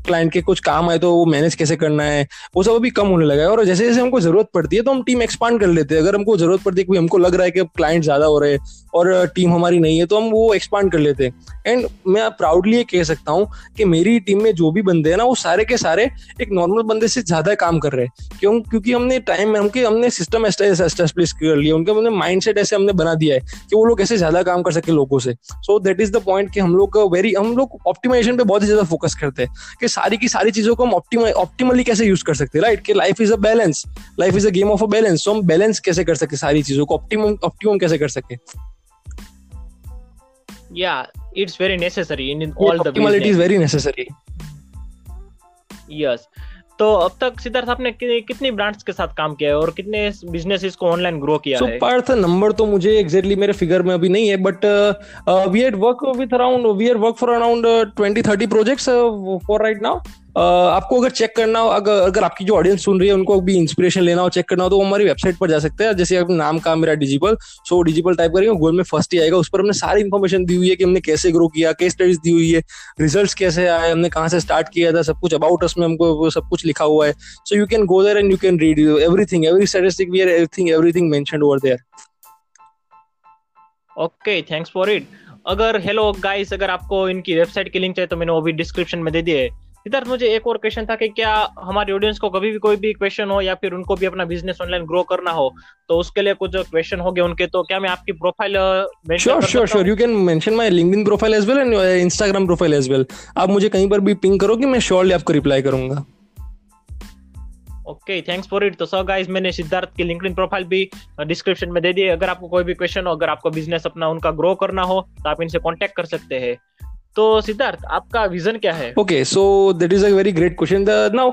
क्लाइंट के कुछ काम आए तो वो मैनेज कैसे करना है? वो सब अभी कम होने लगा है। और जैसे जैसे हमको ज़रूरत पड़ती है तो हम टीम एक्सपांड कर लेते हैं। अगर हमको ज़रूरत पड़ती है कि हमको लग रहा है कि क्लाइंट ज़्यादा हो रहे हैं और टीम हमारी नहीं है तो हम वो एक्सपांड कर लेते हैं। एंड मैं प्राउडली ये कह सकता हूँ कि मेरी टीम में जो भी बंदे हैं ना, वो सारे के सारे एक नॉर्मल बंदे से ज़्यादा काम कर रहे हैं। क्यों? क्योंकि हमने टाइम हमके, हमने सिस्टम एस्टेब्लिश कर लिया, उनके हमने माइंड ऐसे हमने बना दिया है कि वो लोग ऐसे ज़्यादा काम कर सके लोगों से। So that is the point कि हम लोग वेरी हम लोग ऑप्टिमाइजेशन पे बहुत ही ज़्यादा फोकस करते हैं कि सारी की सारी चीज़ों को हम ऑप्टिमली कैसे यूज़ कर सकते हैं राइट कि life is a balance life is a game of a balance तो हम बैलेंस कैसे कर सके सारी चीज़ों को? ऑप्टिमम ऑप्टिमम कैसे कर सके? Yeah it's very necessary in all the optimality is very necessary yes yes. तो अब तक सिद्धार्थ आपने कितनी ब्रांड्स के साथ काम किया है और कितने बिज़नेस को ऑनलाइन ग्रो किया so, है? पार्थ नंबर तो मुझे एग्जैक्टली मेरे फिगर में अभी नहीं है but we had work with around we are work for around 20 30 projects for right now आपको अगर चेक करना हो अगर अगर आपकी जो ऑडियंस सुन रही है, उनको भी इंस्पिरेशन लेना हो चेक करना हो तो वो हमारी वेबसाइट पर जा सकते हैं। जैसे अपने नाम का मेरा डिजिटल सो डिजिटल टाइप करेंगे गूगल में फ़र्स्ट ही आएगा। उस पर हमने सारी इन्फॉर्मेशन दी हुई है कि हमने कैसे ग्रो किया केस स्टडीज़ दी हुई है रिज़ल्ट कैसे आए, हमने कहाँ से स्टार्ट किया था, सब कुछ अबाउट अस में हमको सब कुछ लिखा हुआ है। So you can go there and you can read everything every statistic we are everything everything mentioned over there okay thanks for it अगर हेलो गाइस अगर आपको इनकी वेबसाइट की लिंक चाहिए तो मैंने वो भी डिस्क्रिप्शन में दे दिया है। सिद्धार्थ मुझे एक और क्वेश्चन था कि क्या हमारे ऑडियंस को कभी भी कोई भी क्वेश्चन हो या फिर उनको भी अपना बिज़नेस ऑनलाइन ग्रो करना हो तो उसके लिए कुछ क्वेश्चन हो गए उनके तो क्या मैं आपकी profile sure sure sure you can mention my LinkedIn profile as well and Instagram profile as well आप मुझे कहीं पर भी पिंग करो कि मैं श्योरली आपको रिप्लाई करूँगा। ओके थैंक्स फॉर इट तो सर गाइस मैंने सिद्धार्थ की लिंक्डइन प्रोफ़ाइल भी डिस्क्रिप्शन में दे दी अगर आपको कोई भी क्वेश्चन हो अगर आपको बिज़नेस अपना उनका ग्रो करना हो तो आप इनसे कांटेक्ट कर सकते हैं। तो सिद्धार्थ, आपका विजन क्या है? Okay so that is a very great question now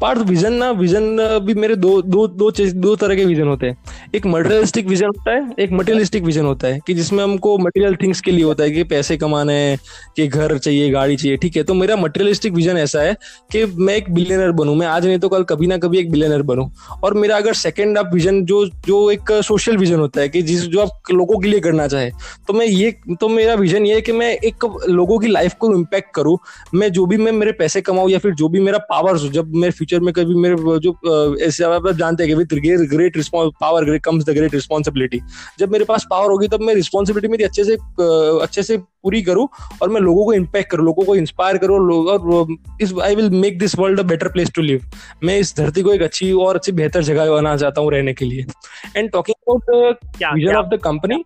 part vision ना विजन भी मेरे दो दो दो दो तरह के विजन होते हैं। एक मटेरियलिस्टिक विजन होता है, एक मटेरियलिस्टिक विजन होता है, कि जिसमें हमको मटेरियल थिंग्स के लिए होता है कि पैसे कमाने हैं, कि घर चाहिए, गाड़ी चाहिए, ठीक है? तो मेरा मटेरियलिस्टिक विजन ऐसा है कि मैं एक बिलियनर बनूं। मैं आज नहीं तो कल कभी ना कभी एक बिलियनर बनूं। और मेरा अगर सेकेंड आप विजन जो जो एक सोशल विजन होता है, कि जिस, जो आप लोगों के लिए करना चाहे तो मैं ये तो मेरा विजन ये है कि मैं एक लोगों की लाइफ को इम्पैक्ट करूँ, मैं जो भी मैं मेरे पैसे कमाऊँ या फिर जो भी मेरा पावर जब मेरे फ्यूचर में कभी मेरे जो ऐसे जानते हैं कि with great power comes the great responsibility जब मेरे पास पावर होगी, तब मैं रिस्पॉन्सिबिलिटी मेरी अच्छे से अच्छे से पूरी करूँ और मैं लोगों को इम्पैक्ट करूँ लोगों को इंस्पायर करूँ और इस I will make this world a better place to live मैं इस धरती को एक अच्छी और अच्छी बेहतर जगह बनाना चाहता हूँ रहने के लिए। And talking about vision of the company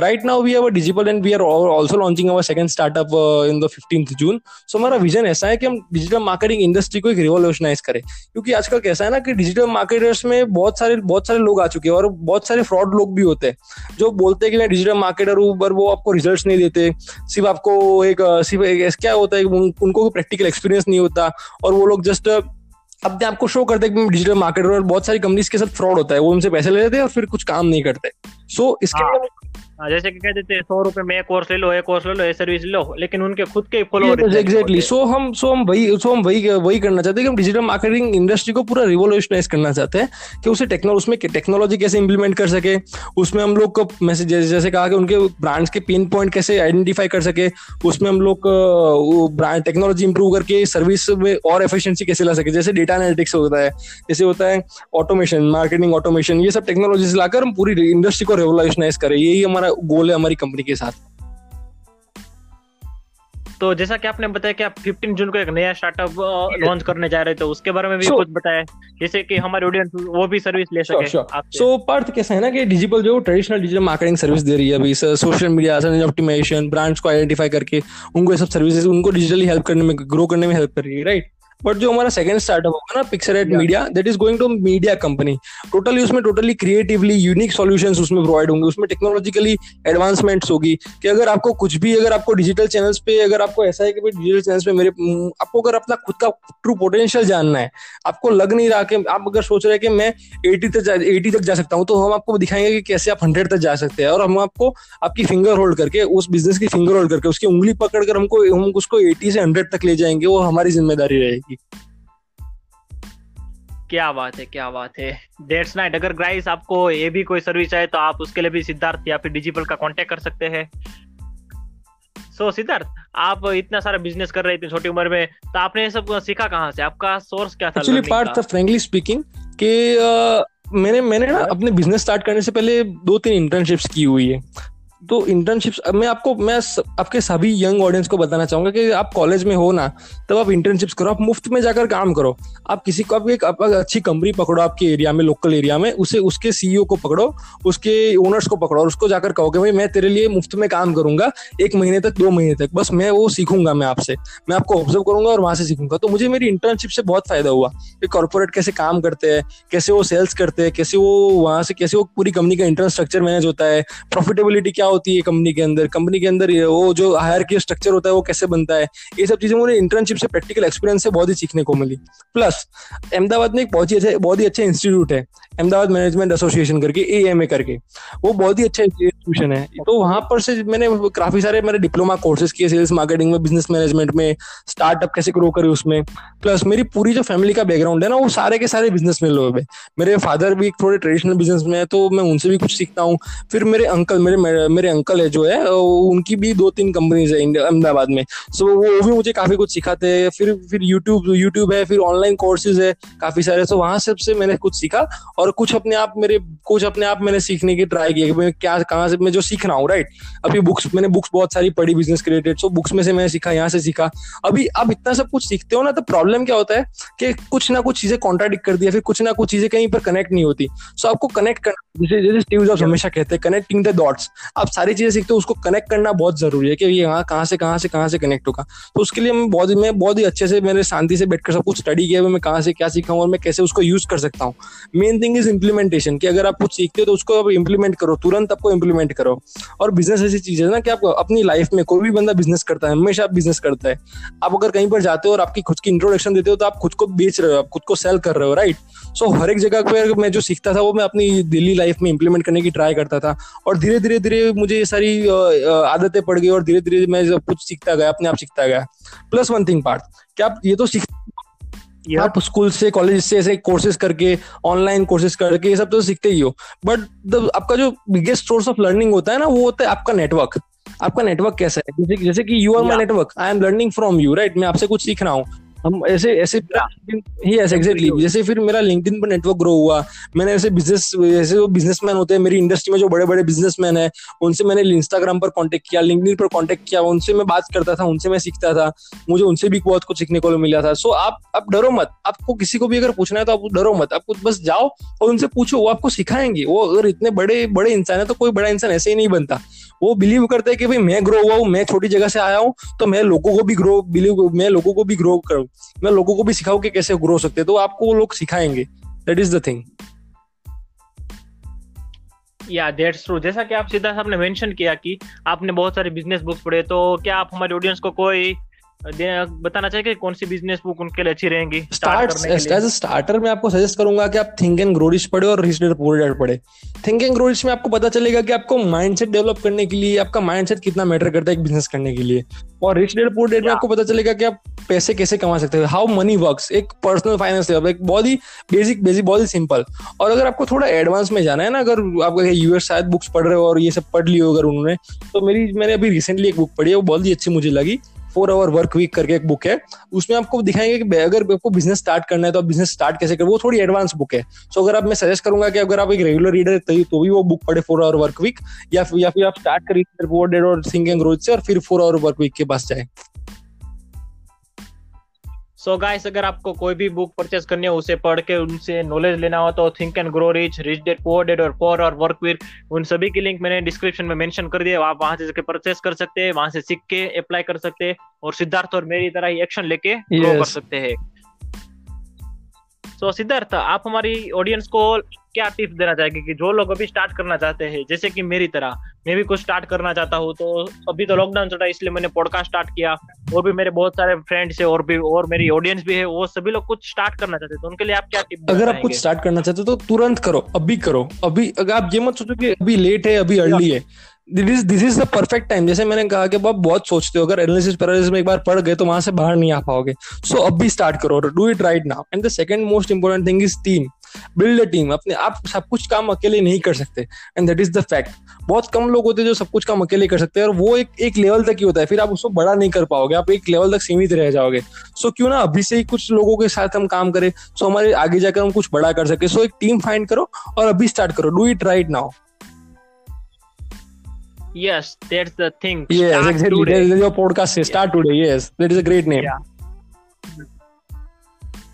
right now we have digital and we are also launching our second startup in the 15th June सो हमारा विजन ऐसा है कि हम डिजिटल मार्केटिंग इंडस्ट्री को एक रिवोल्यूशनाइज करें। क्योंकि आजकल कैसा है ना कि डिजिटल मार्केटर्स में बहुत सारे बहुत सारे लोग आ चुके हैं और बहुत सारे फ्रॉड लोग भी होते हैं। जो बोलते हैं कि मैं डिजिटल मार्केटर हूँ पर वो आपको रिज़ल्ट नहीं देते। सिर्फ़ आपको एक सिर्फ़ क्या होता है उनको प्रैक्टिकल एक्सपीरियंस नहीं होता और वो लोग जस्ट अपने आपको शो करते हैं कि डिजिटल मार्केटर और बहुत सारी कंपनीज़ के साथ फ्रॉड होता है वो उनसे पैसे ले लेते हैं और फिर कुछ काम नहीं करते सो so, इसके. लिए हाँ, जैसे कि कह देते हैं सौ रुपए में एक कोर्स ले लो एक कोर्स ले लो ये सर्विस लो लेकिन उनके खुद के फॉलोअर एग्जैक्टली सो हम सो हम वही सो हम वही वही करना चाहते हैं कि हम डिजिटल मार्केटिंग इंडस्ट्री को पूरा रिवोल्यूशनाइज करना चाहते हैं कि उसे टेक्नोलॉजी उसमें टेक्नोलॉजी कैसे इंप्लीमेंट कर सके उसमें हम लोग को मैसेज जैसे कहा कि उनके ब्रांड्स के पिन पॉइंट कैसे आइडेंटिफाई कर सके उसमें हम लोग ब्रांड टेक्नोलॉजी इंप्रूव करके सर्विस में और एफिशिएंसी कैसे ला सके जैसे डेटा एनालिटिक्स होता है जैसे होता है ऑटोमेशन मार्केटिंग ऑटोमेशन ये सब टेक्नोलॉजी लाकर हम पूरी इंडस्ट्री को रिवोल्यूशनाइज करें यही हमारा गोल है हमारी कंपनी के साथ। तो जैसा कि आपने बताया कि आप 15 जून को एक नया स्टार्टअप लॉन्च करने जा रहे थे तो उसके बारे में भी so, कुछ बताया जैसे कि हमारे ऑडियंस वो भी सर्विस ले सके सो पार्थ कैसा है ना कि डिजिटल जो ट्रेडिशनल डिजिटल मार्केटिंग सर्विस दे रही है अभी सोशल मीडिया ऑप्टिमाइजेशन ब्रांड्स को आइडेंटिफाई करके उनको ये सब सर्विसेज़ उनको डिजिटली हेल्प करने में ग्रो करने में हेल्प कर रही है राइट बट जो हमारा सेकंड स्टार्टअप होगा ना picture at media that is going to media company totally उसमें टोटली क्रिएटिवली यूनिक सॉल्यूशन उसमें प्रोवाइड होंगे। उसमें टेक्नोलॉजिकली एडवांसमेंट्स होगी कि अगर आपको कुछ भी अगर आपको डिजिटल चैनल्स पे अगर आपको ऐसा है कि डिजिटल चैनल्स पे मेरे आपको अगर अपना खुद का ट्रू पोटेंशियल जानना है आपको लग नहीं रहा कि आप अगर सोच रहे हैं कि मैं एटी तक एटी तक जा सकता हूँ तो हम आपको दिखाएँगे कि कैसे आप हंड्रेड तक जा सकते हैं। और हम आपको आपकी फिंगर होल्ड करके उस बिज़नेस की फिंगर होल्ड करके उसकी उंगली पकड़ कर हमको हम उसको एटी से हंड्रेड तक ले जाएँगे वो हमारी ज़िम्मेदारी रहेगी। क्या बात है क्या बात है। डेट्स नाइट अगर ग्राइस आपको ये भी कोई सर्विस है तो आप उसके लिए भी सिद्धार्थ या फिर डिजिटल का कांटेक्ट कर सकते हैं। सो so, सिद्धार्थ आप इतना सारा बिज़नेस कर रहे इतनी छोटी उम्र में तो आपने ये सब सीखा कहाँ से? आपका सोर्स क्या था एक्चुअली पार्ट था फ्रेंकली स्पीकिंग कि मैंने मैंने ना अपने बिज़नेस स्टार्ट करने से पहले दो तीन इंटर्नशिप्स की हुई है। तो इंटर्नशिप्स मैं आपको, मैं आपके सभी यंग ऑडियंस को बताना चाहूँगा कि आप कॉलेज में हो ना, तब आप इंटर्नशिप्स करो, आप मुफ़्त में जाकर काम करो। आप किसी को, आप एक, आप अच्छी कंपनी पकड़ो आपके एरिया में लोकल एरिया में, उसे, उसके सीईओ को पकड़ो, उसके ओनर्स को पकड़ो और उसको जाकर कहो कि भाई मैं तेरे लिए मुफ़्त में काम करूँगा, एक महीने तक, दो महीने तक, बस मैं वो सीखूँगा मैं आपसे। मैं आपको ऑब्ज़र्व करूँगा और वहाँ से सीखूँगा। तो मुझे मेरी इंटर्नशिप से बहुत फ़ायदा हुआ। कि कॉर्पोरेट कैसे काम करते हैं, कैसे वो सेल्स करते हैं, कैसे वो वहाँ से, कैसे वो पूरी कंपनी का इंटरस्ट्रक्चर मैनेज होता है प्रॉफिटेबिलिटी क्या होती है कंपनी के अंदर? कंपनी के अंदर वो जो हायर की स्ट्रक्चर होता है, वो कैसे बनता है? ये सब चीज़ें मुझे इंटर्नशिप से प्रैक्टिकल एक्सपीरियंस से बहुत ही सीखने को मिली। प्लस अहमदाबाद में एक बहुत ही अच्छा बहुत ही अच्छा इंस्टीट्यूट है, अहमदाबाद मैनेजमेंट एसोसिएशन करके ए एम ए करके। वो बहुत ही अच्छा इंस्टीट्यूशन है। तो वहाँ पर से मैंने काफ़ी सारे मेरे डिप्लोमा कोर्सेज किए सेल्स मार्केटिंग में बिज़नेस मैनेजमेंट में स्टार्टअप कैसे ग्रो करे उसमें। प्लस मेरी पूरी जो फैमिली का बैकग्राउंड है ना, वो सारे के सारे बिज़नेस में लोग मेरे फादर भी थोड़े ट्रेडिशनल बिज़नेस में है तो मैं उनसे भी कुछ सीखता हूँ। फिर मेरे अंकल मेरे मेरे अंकल है जो है उनकी भी दो तीन कंपनीज़ है अहमदाबाद में। सो so, वो भी मुझे काफ़ी कुछ सिखाते हैं। फिर फिर यूट्यूब यूट्यूब है फिर ऑनलाइन कोर्सेज है काफ़ी सारे। तो वहाँ से मैंने कुछ सीखा और कुछ अपने आप मेरे कुछ अपने आप मैंने सीखने की ट्राई किया मैं क्या कहाँ से मैं जो सीख रहा हूँ राइट अभी बुक्स मैंने बुक्स बहुत सारी पढ़ी बिज़नेस रिलेटेड सो बुक्स में से मैंने सीखा यहाँ से सीखा। अभी अब इतना सब कुछ सीखते हो ना तो प्रॉब्लम क्या होता है कि कुछ ना कुछ चीज़ें कॉन्ट्राडिक्ट कर दिया फिर कुछ ना कुछ चीज़ें कहीं पर कनेक्ट नहीं होती। सो आपको कनेक्ट करना जैसे जैसे स्टीव जॉब्स हमेशा कहते हैं कनेक्टिंग द डॉट्स आप सारी चीज़ें सीखते हो, उसको कनेक्ट करना बहुत ज़रूरी है कि ये यहाँ कहाँ से कहाँ से कहाँ से कनेक्ट होगा। तो उसके लिए मैं बहुत मैं बहुत ही अच्छे से मैंने शांति से बैठकर सब कुछ स्टडी किया मैं कहाँ से, क्या सीखा हूँ और मैं कैसे उसको यूज़ कर सकता हूँ। मेन थिंग इज़ इम्प्लीमेंटेशन कि अगर आप कुछ सीखते हो तो उसको आप इम्प्लीमेंट करो, तुरंत आपको इम्प्लीमेंट करो। और बिज़नेस ऐसी चीज़ है ना कि आप अपनी लाइफ में कोई भी बंदा बिज़नेस करता है, हमेशा बिज़नेस करता है। आप अगर कहीं पर जाते हो और आपकी खुद की इंट्रोडक्शन देते हो तो आप खुद को बेच रहे हो, आप खुद को सेल कर रहे हो राइट सो हर एक जगह पर मैं जो सीखता था वो मैं अपनी डेली लाइफ में इंप्लीमेंट करने की ट्राई करता था। और धीरे धीरे धीरे मुझे ये सारी आदतें पड़ गई और धीरे धीरे मैं कुछ सीखता गया अपने आप सीखता गया। प्लस वन थिंग पार्ट क्या आप ये तो सीख yeah. आप स्कूल से कॉलेज से ऐसे कोर्सेज करके ऑनलाइन कोर्सेज करके ये सब तो सीखते ही हो। बट आपका जो बिगेस्ट सोर्स ऑफ़ लर्निंग होता है ना वो होता है आपका नेटवर्क आपका नेटवर्क कैसा है? जैसे जैसे कि you are my network I am learning from you right मैं आपसे कुछ सीख रहा हूँ। हम ऐसे ऐसे ही। ऐसे एग्जैक्टली जैसे फिर मेरा लिंक्डइन पर नेटवर्क ग्रो हुआ मैंने ऐसे बिज़नेस ऐसे जो बिजनेसमैन होते हैं मेरी इंडस्ट्री में जो बड़े बड़े बिजनेसमैन है उनसे मैंने इंस्टाग्राम पर कांटेक्ट किया लिंक्डइन पर कांटेक्ट किया उनसे मैं बात करता था उनसे मैं सीखता था मुझे उनसे भी बहुत कुछ सीखने को मिला था। सो आप आप डरो मत आपको किसी को भी अगर पूछना है तो आप डरो मत आपको बस जाओ और उनसे पूछो वो आपको सिखाएँगे। वो अगर इतने बड़े बड़े इंसान है तो कोई बड़ा इंसान ऐसे ही नहीं बनता। वो बिलीव करते हैं कि भाई मैं ग्रो हुआ हूँ, मैं छोटी जगह से आया हूँ तो मैं लोगों को भी ग्रो बिलीव मैं लोगों को भी ग्रो करूँ। मैं लोगों को भी सिखाऊ कि कैसे ग्रो सकते तो आपको वो लोग सिखाएँगे। That is the thing yeah that's true जैसा कि आप सीधा साहब ने मेंशन किया कि आपने बहुत सारे बिज़नेस बुक्स पढ़े तो क्या आप हमारे ऑडियंस को कोई बताना चाहिए कि कौन सी बिज़नेस बुक उनके लिए अच्छी रहेंगी स्टार्ट एज स्टार्टर मैं आपको सजेस्ट करूँगा कि आप थिंक एंड ग्रो रिच पढ़े और रिच डैड पुअर डैड पढ़े। थिंक एंड ग्रो रिच में आपको पता चलेगा कि आपको माइंडसेट डेवलप करने के लिए आपका माइंडसेट कितना मैटर करता है एक बिज़नेस करने के लिए। और रिच डैड पुअर डैड में आपको पता चलेगा कि आप पैसे कैसे कमा सकते हैं हाउ मनी वर्क एक पर्सनल फाइनेंस एक बहुत ही बेसिक बेसिक बहुत ही सिंपल और अगर आपको थोड़ा एडवांस में जाना है ना अगर आप यूएस शायद बुक्स पढ़ रहे हो और ये सब पढ़ लियो अगर उन्होंने तो मेरी मैंने अभी रिसेंटली एक बुक पढ़ी है वो बहुत ही अच्छी मुझे लगी। फोर आवर वर्क वीक करके एक बुक है, उसमें आपको दिखाएँगे कि अगर आपको बिज़नेस स्टार्ट करना है तो आप बिज़नेस स्टार्ट कैसे करें वो थोड़ी एडवांस बुक है। सो अगर आप, मैं सजेस्ट करूँगा कि अगर आप एक रेगुलर रीडर है तो भी वो बुक पढ़े फोर आवर वर्क वीक या फिर या फिर आप स्टार्ट करिए और से और फिर फोर आवर वर्क वीक के पास जाए। सो so गाइस अगर आपको कोई भी बुक परचेस करनी हो उसे पढ़ के उनसे नॉलेज लेना हो तो think and grow rich rich dad poor dad और पोअर और वर्क विद उन सभी की लिंक मैंने डिस्क्रिप्शन में मेंशन कर दिया आप वहाँ से जाके परचेस कर सकते हैं वहाँ से सीख के अप्लाई कर सकते हैं और सिद्धार्थ और मेरी तरह ही एक्शन लेके ग्रो yes. कर सकते हैं सो so, सिद्धार्थ आप हमारी ऑडियंस को क्या टिप्स देना चाहेंगे कि जो लोग अभी स्टार्ट करना चाहते हैं जैसे कि मेरी तरह मैं भी कुछ स्टार्ट करना चाहता हूँ तो अभी तो लॉकडाउन चल रहा है इसलिए मैंने पॉडकास्ट स्टार्ट किया और भी मेरे बहुत सारे फ्रेंड्स है और भी और मेरी ऑडियंस भी है वो सभी लोग कुछ स्टार्ट करना चाहते हैं तो उनके लिए आप क्या टिप अगर आप कुछ स्टार्ट करना चाहते हो तो तुरंत करो अभी करो अभी अगर आप ये मत सोचो कि अभी लेट है अभी अर्ली है this is this is the perfect time जैसे मैंने कहा कि आप बहुत सोचते हो अगर एनालिसिस पैरालिसिस में एक बार पढ़ गए तो वहाँ से बाहर नहीं आ पाओगे सो so, अब भी स्टार्ट करो do it right now and the second most important thing is team build a team अपने आप सब कुछ काम अकेले नहीं कर सकते and that is the fact बहुत कम लोग होते हैं जो सब कुछ काम अकेले कर सकते हैं और वो एक एक लेवल तक ही होता है फिर आप उसको बड़ा नहीं कर पाओगे आप एक लेवल तक सीमित रह जाओगे सो so, क्यों ना अभी से ही कुछ लोगों के साथ हम काम करें सो so, हमारे आगे जाकर हम कुछ बड़ा कर सके सो so, एक टीम फाइंड करो और अभी स्टार्ट करो do it right now Yes, that's the thing. Yes, start exactly. Today. That is your podcast. Start yeah. today. Yes, that is a great name. Yeah.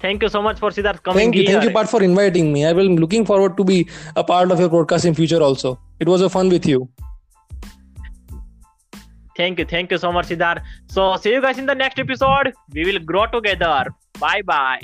Thank you so much for Siddharth coming Thank you. Here. Thank you, Part, for inviting me. I will looking forward to be a part of your podcast in future also. It was a fun with you. Thank you. Thank you so much, Siddharth. So see you guys in the next episode. We will grow together. Bye bye.